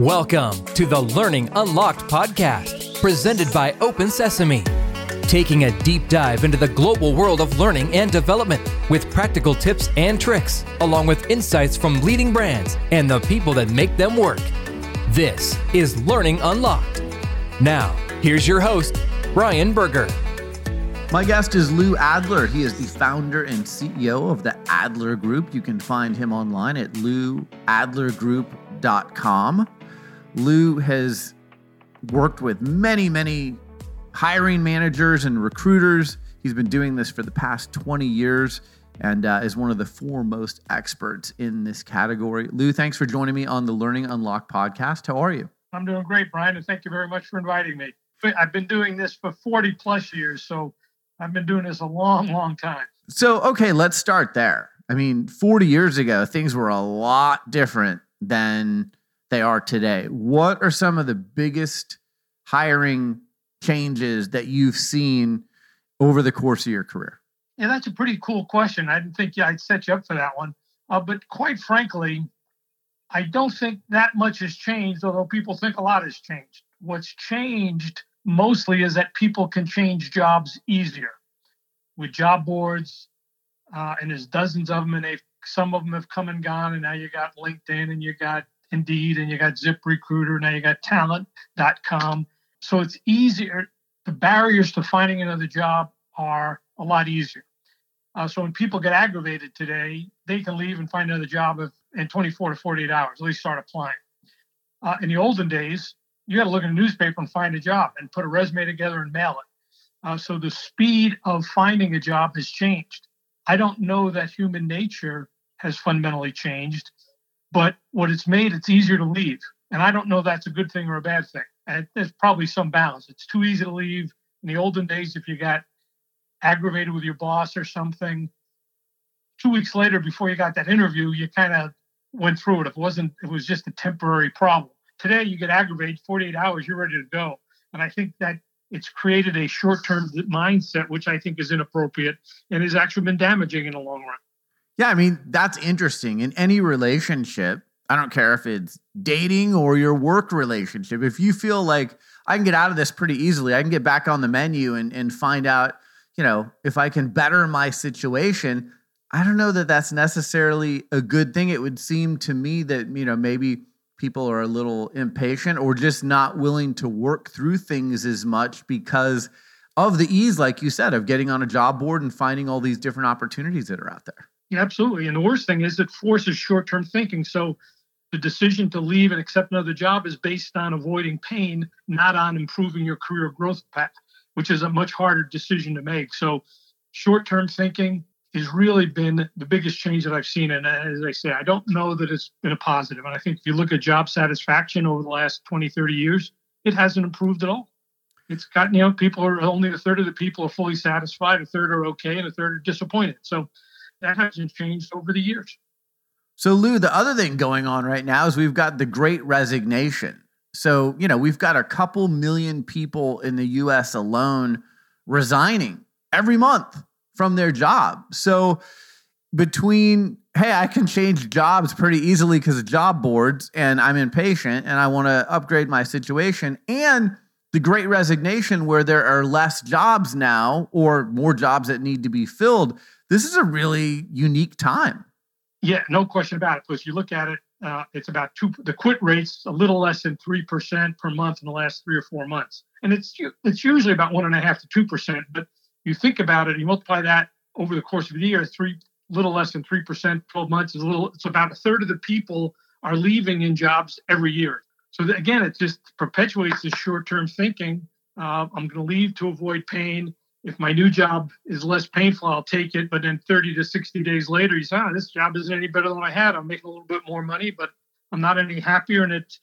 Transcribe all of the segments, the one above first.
Welcome to the Learning Unlocked podcast, presented by Open Sesame. Taking a deep dive into the global world of learning and development with practical tips and tricks, along with insights from leading brands and the people that make them work. This is Learning Unlocked. Now, here's your host, Brian Berger. My guest is Lou Adler. He is the founder and CEO of the Adler Group. You can find him online at louadlergroup.com. Lou has worked with many, many hiring managers and recruiters. He's been doing this for the past 20 years and uh, is one of the foremost experts in this category. Lou, thanks for joining me on the Learning Unlock podcast. How are you? I'm doing great, Brian, and thank you very much for inviting me. I've been doing this for 40 plus years, so I've been doing this a long, long time. So, okay, let's start there. I mean, 40 years ago, things were a lot different than they are today. What are some of the biggest hiring changes that you've seen over the course of your career? Yeah, that's a pretty cool question. I didn't think I'd set you up for that one. Uh, but quite frankly, I don't think that much has changed, although people think a lot has changed. What's changed mostly is that people can change jobs easier with job boards, uh, and there's dozens of them, and they some of them have come and gone, and now you got LinkedIn and you got Indeed, and you got ZipRecruiter, now you got Talent.com. So it's easier. The barriers to finding another job are a lot easier. Uh, so when people get aggravated today, they can leave and find another job if, in 24 to 48 hours, at least start applying. Uh, in the olden days, you got to look in a newspaper and find a job and put a resume together and mail it. Uh, so the speed of finding a job has changed. I don't know that human nature has fundamentally changed. But what it's made, it's easier to leave. And I don't know that's a good thing or a bad thing. And there's probably some balance. It's too easy to leave. In the olden days, if you got aggravated with your boss or something, two weeks later, before you got that interview, you kind of went through it. If it wasn't, it was just a temporary problem. Today, you get aggravated, 48 hours, you're ready to go. And I think that it's created a short term mindset, which I think is inappropriate and has actually been damaging in the long run. Yeah, I mean, that's interesting. In any relationship, I don't care if it's dating or your work relationship, if you feel like I can get out of this pretty easily, I can get back on the menu and, and find out, you know, if I can better my situation, I don't know that that's necessarily a good thing. It would seem to me that, you know, maybe people are a little impatient or just not willing to work through things as much because of the ease, like you said, of getting on a job board and finding all these different opportunities that are out there. Absolutely. And the worst thing is it forces short term thinking. So the decision to leave and accept another job is based on avoiding pain, not on improving your career growth path, which is a much harder decision to make. So short term thinking has really been the biggest change that I've seen. And as I say, I don't know that it's been a positive. And I think if you look at job satisfaction over the last 20, 30 years, it hasn't improved at all. It's gotten, you know, people are only a third of the people are fully satisfied, a third are okay, and a third are disappointed. So that hasn't changed over the years. So, Lou, the other thing going on right now is we've got the great resignation. So, you know, we've got a couple million people in the US alone resigning every month from their job. So, between, hey, I can change jobs pretty easily because of job boards and I'm impatient and I want to upgrade my situation, and the great resignation where there are less jobs now or more jobs that need to be filled this is a really unique time. Yeah, no question about it. Because you look at it, uh, it's about two. The quit rate's a little less than three percent per month in the last three or four months, and it's it's usually about one and a half to two percent. But you think about it, you multiply that over the course of the year, three little less than three percent, twelve months is a little. It's about a third of the people are leaving in jobs every year. So again, it just perpetuates this short-term thinking. Uh, I'm going to leave to avoid pain if my new job is less painful, I'll take it. But then 30 to 60 days later, you say, oh, this job isn't any better than I had. I'm making a little bit more money, but I'm not any happier. And it,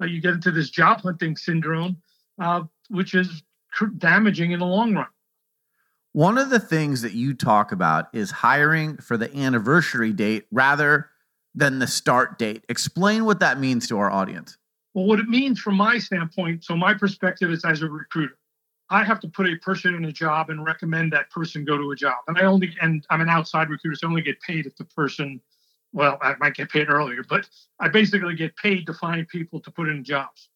uh, you get into this job hunting syndrome, uh, which is damaging in the long run. One of the things that you talk about is hiring for the anniversary date rather than the start date. Explain what that means to our audience. Well, what it means from my standpoint, so my perspective is as a recruiter. I have to put a person in a job and recommend that person go to a job. And I only, and I'm an outside recruiter, so I only get paid if the person, well, I might get paid earlier, but I basically get paid to find people to put in jobs.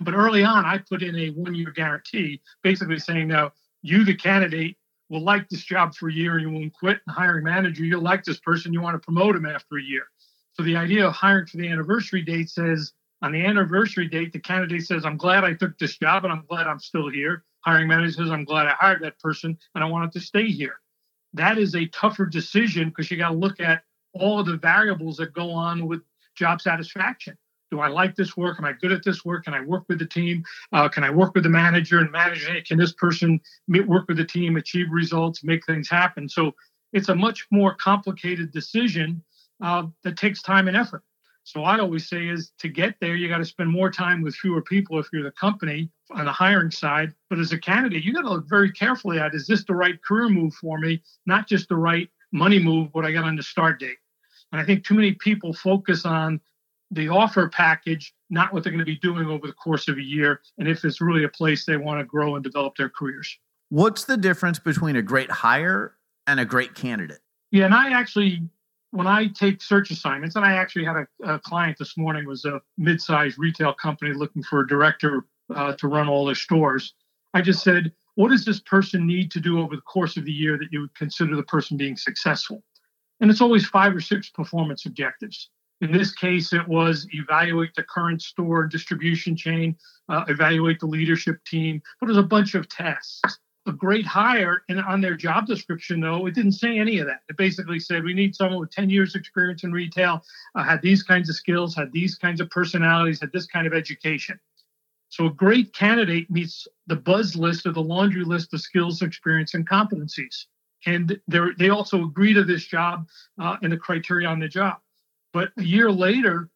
But early on, I put in a one year guarantee, basically saying, now, you, the candidate, will like this job for a year and you won't quit. And hiring manager, you'll like this person, you want to promote him after a year. So the idea of hiring for the anniversary date says, on the anniversary date, the candidate says, I'm glad I took this job and I'm glad I'm still here. Hiring manager says, I'm glad I hired that person and I wanted to stay here. That is a tougher decision because you got to look at all of the variables that go on with job satisfaction. Do I like this work? Am I good at this work? Can I work with the team? Uh, can I work with the manager and manage? Hey, can this person work with the team, achieve results, make things happen? So it's a much more complicated decision uh, that takes time and effort. So I always say is to get there, you got to spend more time with fewer people if you're the company on the hiring side. But as a candidate, you got to look very carefully at is this the right career move for me, not just the right money move, what I got on the start date. And I think too many people focus on the offer package, not what they're going to be doing over the course of a year, and if it's really a place they want to grow and develop their careers. What's the difference between a great hire and a great candidate? Yeah, and I actually when I take search assignments, and I actually had a, a client this morning was a mid-sized retail company looking for a director uh, to run all their stores. I just said, what does this person need to do over the course of the year that you would consider the person being successful? And it's always five or six performance objectives. In this case, it was evaluate the current store distribution chain, uh, evaluate the leadership team, but there's a bunch of tasks a great hire and on their job description though it didn't say any of that. It basically said we need someone with 10 years experience in retail uh, had these kinds of skills had these kinds of personalities had this kind of education. So a great candidate meets the buzz list or the laundry list of skills experience and competencies. And they also agree to this job uh, and the criteria on the job. But a year later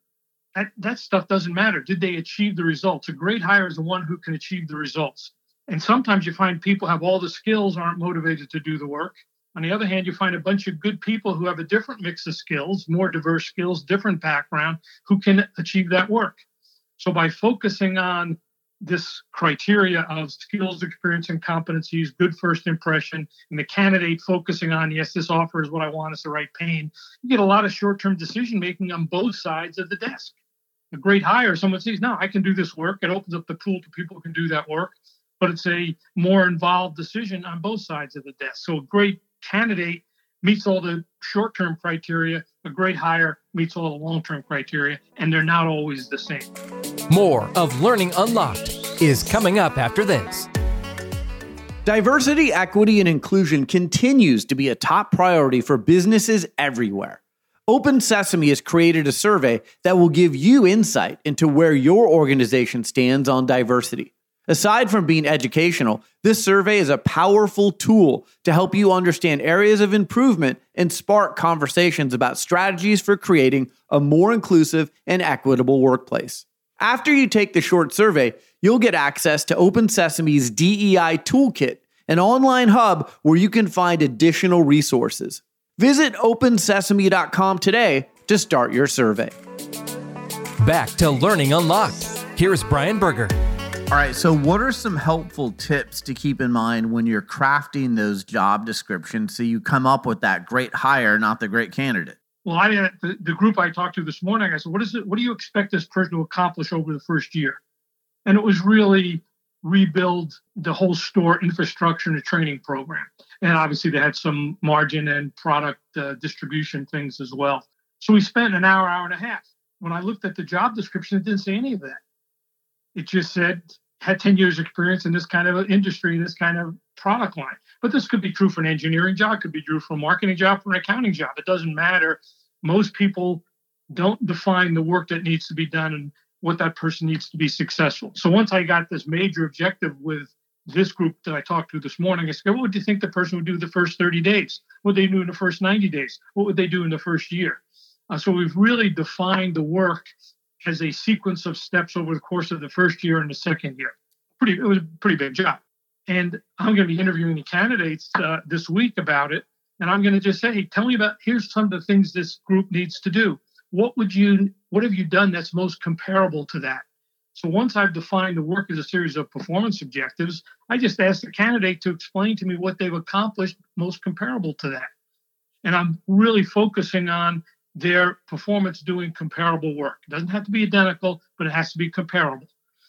that, that stuff doesn't matter. Did they achieve the results? A great hire is the one who can achieve the results and sometimes you find people have all the skills, aren't motivated to do the work. On the other hand, you find a bunch of good people who have a different mix of skills, more diverse skills, different background, who can achieve that work. So by focusing on this criteria of skills, experience, and competencies, good first impression, and the candidate focusing on, yes, this offer is what I want, it's the right pain, you get a lot of short term decision making on both sides of the desk. A great hire, someone says, no, I can do this work. It opens up the pool to people who can do that work but it's a more involved decision on both sides of the desk. So a great candidate meets all the short-term criteria, a great hire meets all the long-term criteria, and they're not always the same. More of Learning Unlocked is coming up after this. Diversity, equity, and inclusion continues to be a top priority for businesses everywhere. Open Sesame has created a survey that will give you insight into where your organization stands on diversity. Aside from being educational, this survey is a powerful tool to help you understand areas of improvement and spark conversations about strategies for creating a more inclusive and equitable workplace. After you take the short survey, you'll get access to Open Sesame's DEI Toolkit, an online hub where you can find additional resources. Visit opensesame.com today to start your survey. Back to Learning Unlocked. Here's Brian Berger. All right. So, what are some helpful tips to keep in mind when you're crafting those job descriptions so you come up with that great hire, not the great candidate? Well, I mean, the, the group I talked to this morning, I said, "What is it? What do you expect this person to accomplish over the first year?" And it was really rebuild the whole store infrastructure and a training program. And obviously, they had some margin and product uh, distribution things as well. So we spent an hour, hour and a half. When I looked at the job description, it didn't say any of that. It just said had 10 years experience in this kind of industry, this kind of product line. But this could be true for an engineering job, could be true for a marketing job, for an accounting job. It doesn't matter. Most people don't define the work that needs to be done and what that person needs to be successful. So once I got this major objective with this group that I talked to this morning, I said, what would you think the person would do the first 30 days? What would they do in the first 90 days? What would they do in the first year? Uh, so we've really defined the work as a sequence of steps over the course of the first year and the second year. Pretty, it was a pretty big job. And I'm going to be interviewing the candidates uh, this week about it. And I'm going to just say, hey, tell me about here's some of the things this group needs to do. What would you, what have you done that's most comparable to that? So once I've defined the work as a series of performance objectives, I just ask the candidate to explain to me what they've accomplished most comparable to that. And I'm really focusing on their performance doing comparable work. It doesn't have to be identical, but it has to be comparable.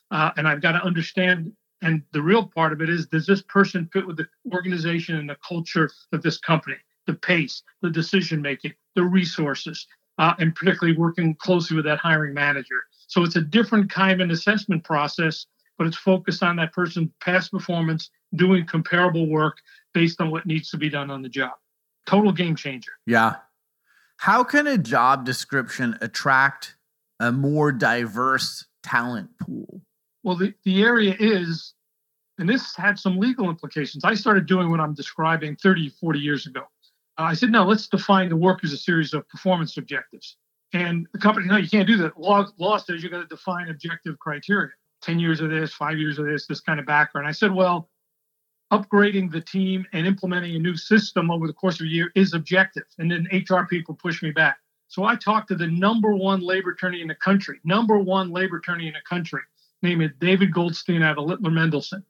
Uh, and I've got to understand and the real part of it is does this person fit with the organization and the culture of this company? The pace the decision making the resources uh, and particularly working closely with that hiring manager. So it's a different kind of an assessment process but it's focused on that person's past performance doing comparable work based on what needs to be done on the job. Total game changer. Yeah how can a job description attract a more diverse talent pool well, the, the area is, and this had some legal implications. I started doing what I'm describing 30, 40 years ago. Uh, I said, no, let's define the work as a series of performance objectives. And the company, no, you can't do that. Law, law says you've got to define objective criteria 10 years of this, five years of this, this kind of background. I said, well, upgrading the team and implementing a new system over the course of a year is objective. And then HR people push me back. So I talked to the number one labor attorney in the country, number one labor attorney in the country, name is David Goldstein out of Littler Mendelson.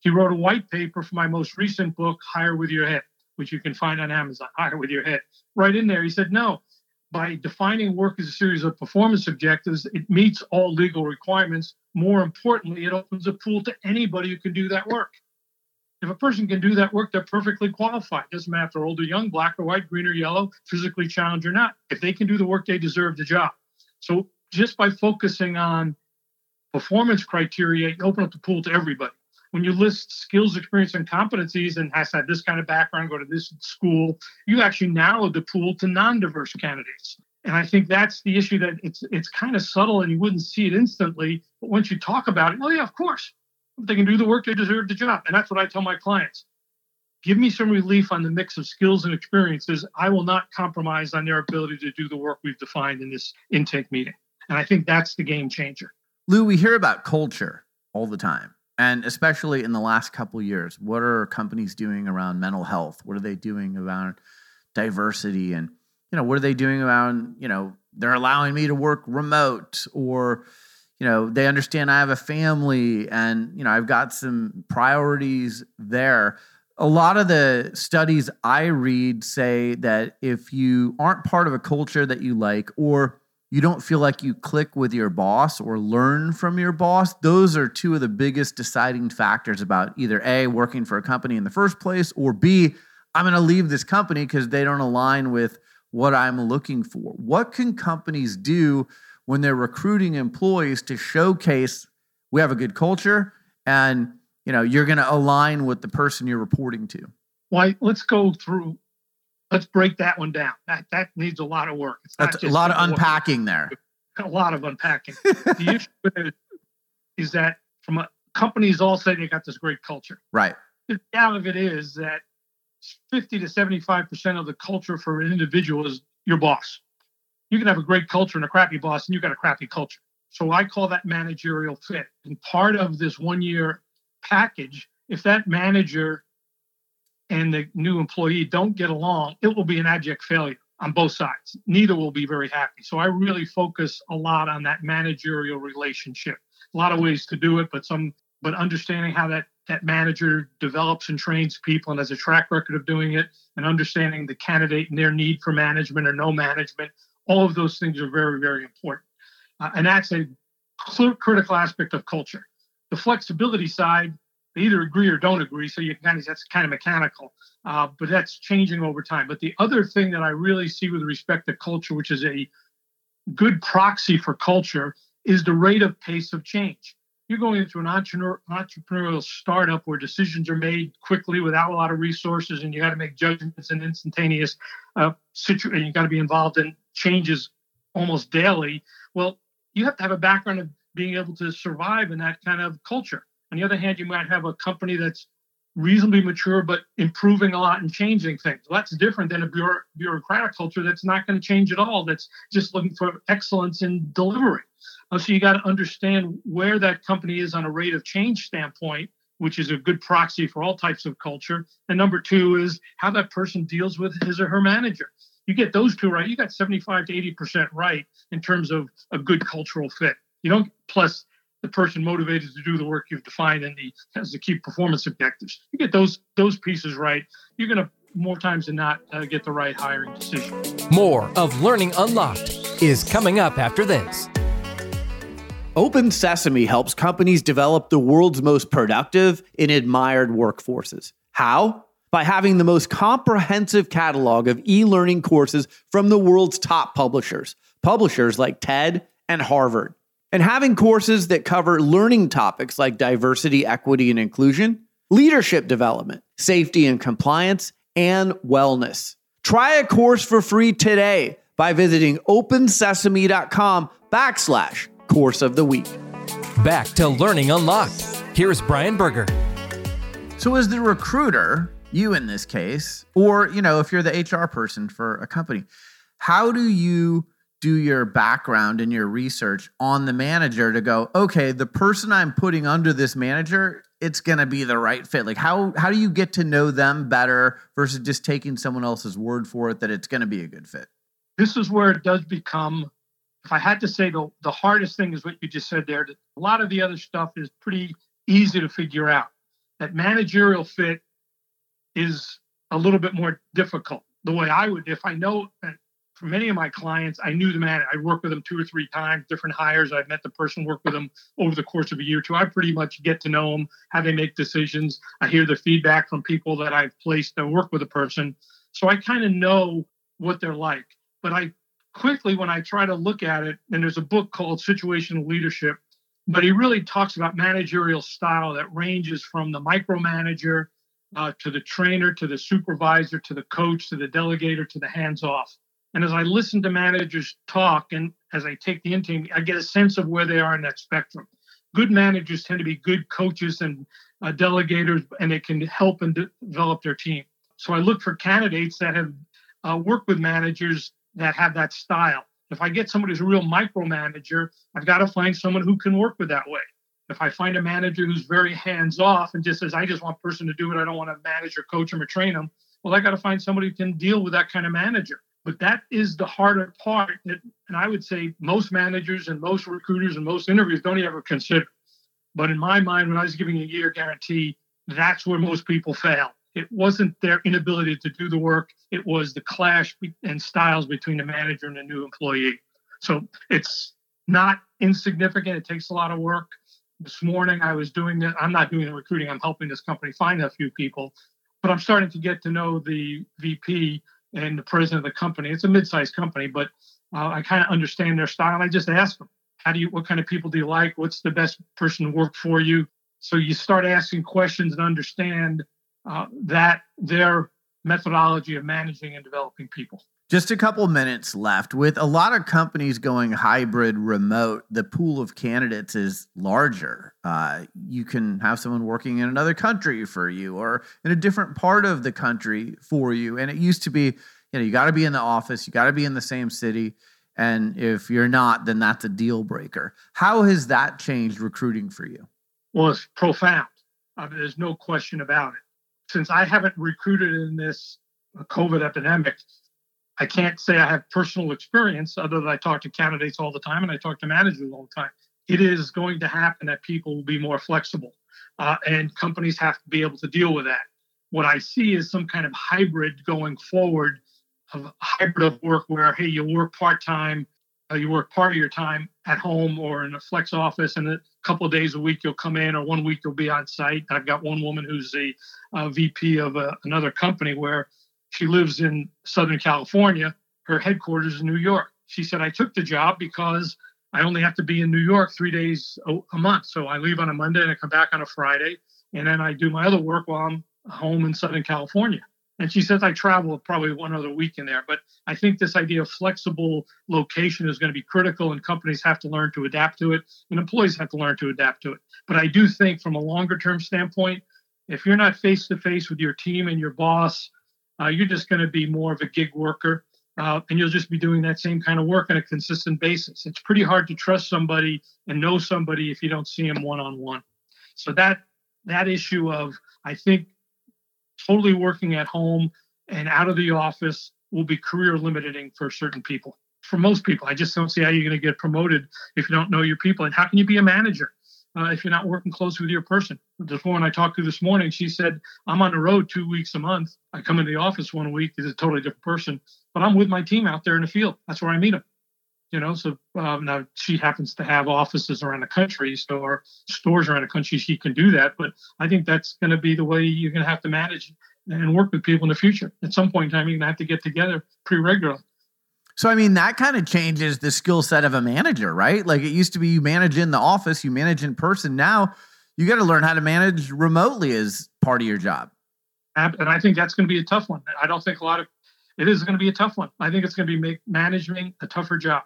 He wrote a white paper for my most recent book, Hire with Your Head, which you can find on Amazon, Hire with Your Head. Right in there, he said, no, by defining work as a series of performance objectives, it meets all legal requirements. More importantly, it opens a pool to anybody who can do that work. If a person can do that work, they're perfectly qualified. Doesn't matter if they're old or young, black or white, green or yellow, physically challenged or not. If they can do the work, they deserve the job. So just by focusing on performance criteria, you open up the pool to everybody. When you list skills, experience, and competencies and has had this kind of background, go to this school, you actually narrow the pool to non-diverse candidates. And I think that's the issue that it's it's kind of subtle and you wouldn't see it instantly. But once you talk about it, oh yeah, of course. They can do the work, they deserve the job. And that's what I tell my clients. Give me some relief on the mix of skills and experiences. I will not compromise on their ability to do the work we've defined in this intake meeting. And I think that's the game changer. Lou, we hear about culture all the time, and especially in the last couple years. What are companies doing around mental health? What are they doing around diversity? And you know, what are they doing around you know they're allowing me to work remote or you know they understand I have a family and you know I've got some priorities there. A lot of the studies I read say that if you aren't part of a culture that you like or you don't feel like you click with your boss or learn from your boss, those are two of the biggest deciding factors about either A, working for a company in the first place, or B, I'm going to leave this company because they don't align with what I'm looking for. What can companies do when they're recruiting employees to showcase we have a good culture and you know you're going to align with the person you're reporting to? Why? Let's go through let's break that one down. That that needs a lot of work. It's That's a lot of unpacking work. there. A lot of unpacking. the issue is, is that from a, companies all say they got this great culture. Right. The reality of it is that 50 to 75% of the culture for an individual is your boss. You can have a great culture and a crappy boss, and you've got a crappy culture. So I call that managerial fit. And part of this one year package, if that manager and the new employee don't get along, it will be an abject failure on both sides. Neither will be very happy. So I really focus a lot on that managerial relationship. A lot of ways to do it, but some but understanding how that that manager develops and trains people and has a track record of doing it and understanding the candidate and their need for management or no management all of those things are very very important uh, and that's a cl- critical aspect of culture the flexibility side they either agree or don't agree. So you kind of that's kind of mechanical, uh, but that's changing over time. But the other thing that I really see with respect to culture, which is a good proxy for culture, is the rate of pace of change. You're going into an entrepreneur, entrepreneurial startup where decisions are made quickly without a lot of resources, and you got to make judgments in instantaneous uh, situation. You got to be involved in changes almost daily. Well, you have to have a background of being able to survive in that kind of culture On the other hand, you might have a company that's reasonably mature but improving a lot and changing things. Well, that's different than a bureau- bureaucratic culture that's not going to change at all. That's just looking for excellence in delivery. Uh, so you got to understand where that company is on a rate of change standpoint, which is a good proxy for all types of culture. And number two is how that person deals with his or her manager. You get those two right, you got 75 to 80% right in terms of a good cultural fit. You don't plus the person motivated to do the work you've defined and the has the key performance objectives. You get those those pieces right, you're going to more times than not uh, get the right hiring decision. More of Learning Unlocked is coming up after this. Open Sesame helps companies develop the world's most productive and admired workforces. How? By having the most comprehensive catalog of e learning courses from the world's top publishers, publishers like TED and Harvard and having courses that cover learning topics like diversity, equity, and inclusion, leadership development, safety and compliance, and wellness. Try a course for free today by visiting opensesame.com backslash course of the week. Back to Learning Unlocked. Here's Brian Berger. So as the recruiter, you in this case, or you know, if you're the HR person for a company, how do you do your background and your research on the manager to go, okay, the person I'm putting under this manager, it's going to be the right fit. Like how how do you get to know them better versus just taking someone else's word for it that it's going to be a good fit? This is where it does become if I had to say the the hardest thing is what you just said there. A lot of the other stuff is pretty easy to figure out. That managerial fit is a little bit more difficult. The way I would, if I know for many of my clients, I knew the man. I worked with them two or three times, different hires. I've met the person, worked with them over the course of a year or two. I pretty much get to know them, how they make decisions. I hear the feedback from people that I've placed that work with a person. So I kind of know what they're like. But I quickly, when I try to look at it, and there's a book called Situational Leadership, but he really talks about managerial style that ranges from the micromanager uh, to the trainer to the supervisor to the coach to the delegator to the hands off and as I listen to managers talk and as I take the intake, I get a sense of where they are in that spectrum. Good managers tend to be good coaches and uh, delegators, and they can help and de- develop their team. So I look for candidates that have uh, worked with managers that have that style. If I get somebody who's a real micromanager, I've got to find someone who can work with that way. If I find a manager who's very hands off and just says, I just want a person to do it, I don't want to manage or coach them or train them, well, I got to find somebody who can deal with that kind of manager. But that is the harder part. That, and I would say most managers and most recruiters and most interviewers don't ever consider. But in my mind, when I was giving a year guarantee, that's where most people fail. It wasn't their inability to do the work, it was the clash and styles between the manager and the new employee. So it's not insignificant. It takes a lot of work. This morning, I was doing that. I'm not doing the recruiting, I'm helping this company find a few people, but I'm starting to get to know the VP and the president of the company. It's a mid-sized company, but uh, I kind of understand their style. I just ask them, how do you, what kind of people do you like? What's the best person to work for you? So you start asking questions and understand uh, that their methodology of managing and developing people. Just a couple minutes left. With a lot of companies going hybrid remote, the pool of candidates is larger. Uh, you can have someone working in another country for you or in a different part of the country for you. And it used to be, you know, you got to be in the office, you got to be in the same city. And if you're not, then that's a deal breaker. How has that changed recruiting for you? Well, it's profound. I mean, there's no question about it. Since I haven't recruited in this COVID epidemic, I can't say I have personal experience other than I talk to candidates all the time and I talk to managers all the time. It is going to happen that people will be more flexible uh, and companies have to be able to deal with that. What I see is some kind of hybrid going forward of hybrid of work where, hey, you work part time, uh, you work part of your time at home or in a flex office, and a couple of days a week you'll come in, or one week you'll be on site. I've got one woman who's the uh, VP of a, another company where she lives in Southern California. Her headquarters is New York. She said, I took the job because I only have to be in New York three days a, a month. So I leave on a Monday and I come back on a Friday. And then I do my other work while I'm home in Southern California. And she says I travel probably one other week in there. But I think this idea of flexible location is going to be critical, and companies have to learn to adapt to it, and employees have to learn to adapt to it. But I do think, from a longer term standpoint, if you're not face to face with your team and your boss, uh, you're just going to be more of a gig worker. Uh, and you'll just be doing that same kind of work on a consistent basis. It's pretty hard to trust somebody and know somebody if you don't see them one on one. So that that issue of I think totally working at home and out of the office will be career limiting for certain people. For most people, I just don't see how you're going to get promoted if you don't know your people. And how can you be a manager uh, if you're not working close with your person? The woman I talked to this morning, she said, I'm on the road two weeks a month. I come into the office one week, is a totally different person, but I'm with my team out there in the field. That's where I meet them you know so um, now she happens to have offices around the country so or stores around the country she can do that but i think that's going to be the way you're going to have to manage and work with people in the future. At some point in time you're going to have to get together pretty regularly. So i mean that kind of changes the skill set of a manager right? Like it used to be you manage in the office you manage in person. Now you got to learn how to manage remotely as part of your job. And i think that's going to be a tough one. I don't think a lot of it is going to be a tough one. I think it's going to be make managing a tougher job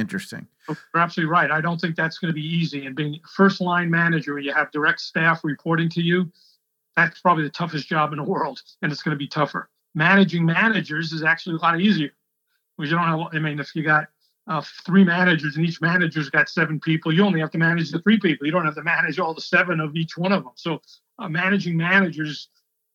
Interesting. You're absolutely right. I don't think that's going to be easy. And being first line manager, you have direct staff reporting to you, that's probably the toughest job in the world, and it's going to be tougher. Managing managers is actually a lot easier because you don't have. I mean, if you got uh, three managers and each manager's got seven people, you only have to manage the three people. You don't have to manage all the seven of each one of them. So, uh, managing managers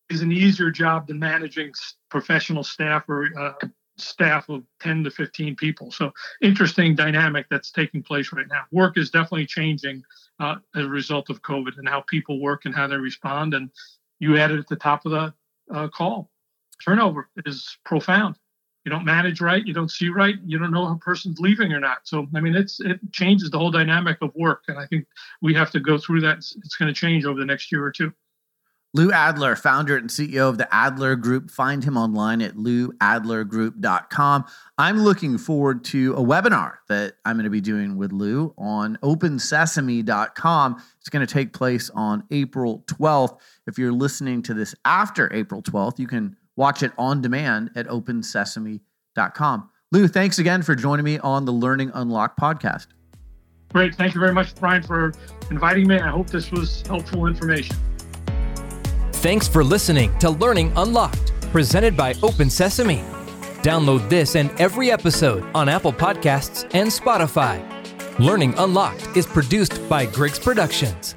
is an easier job than managing professional staff or uh, staff of 10 to 15 people. So interesting dynamic that's taking place right now. Work is definitely changing uh, as a result of COVID and how people work and how they respond. And you added at the top of the uh, call, turnover is profound. You don't manage right, you don't see right, you don't know if a person's leaving or not. So I mean, it's it changes the whole dynamic of work, and I think we have to go through that. It's going to change over the next year or two. Lou Adler, founder and CEO of the Adler Group. Find him online at louadlergroup.com. I'm looking forward to a webinar that I'm going to be doing with Lou on opensesame.com. It's going to take place on April 12th. If you're listening to this after April 12th, you can watch it on demand at opensesame.com. Lou, thanks again for joining me on the Learning Unlock podcast. Great. Thank you very much, Brian, for inviting me. I hope this was helpful information. Thanks for listening to Learning Unlocked, presented by Open Sesame. Download this and every episode on Apple Podcasts and Spotify. Learning Unlocked is produced by Griggs Productions.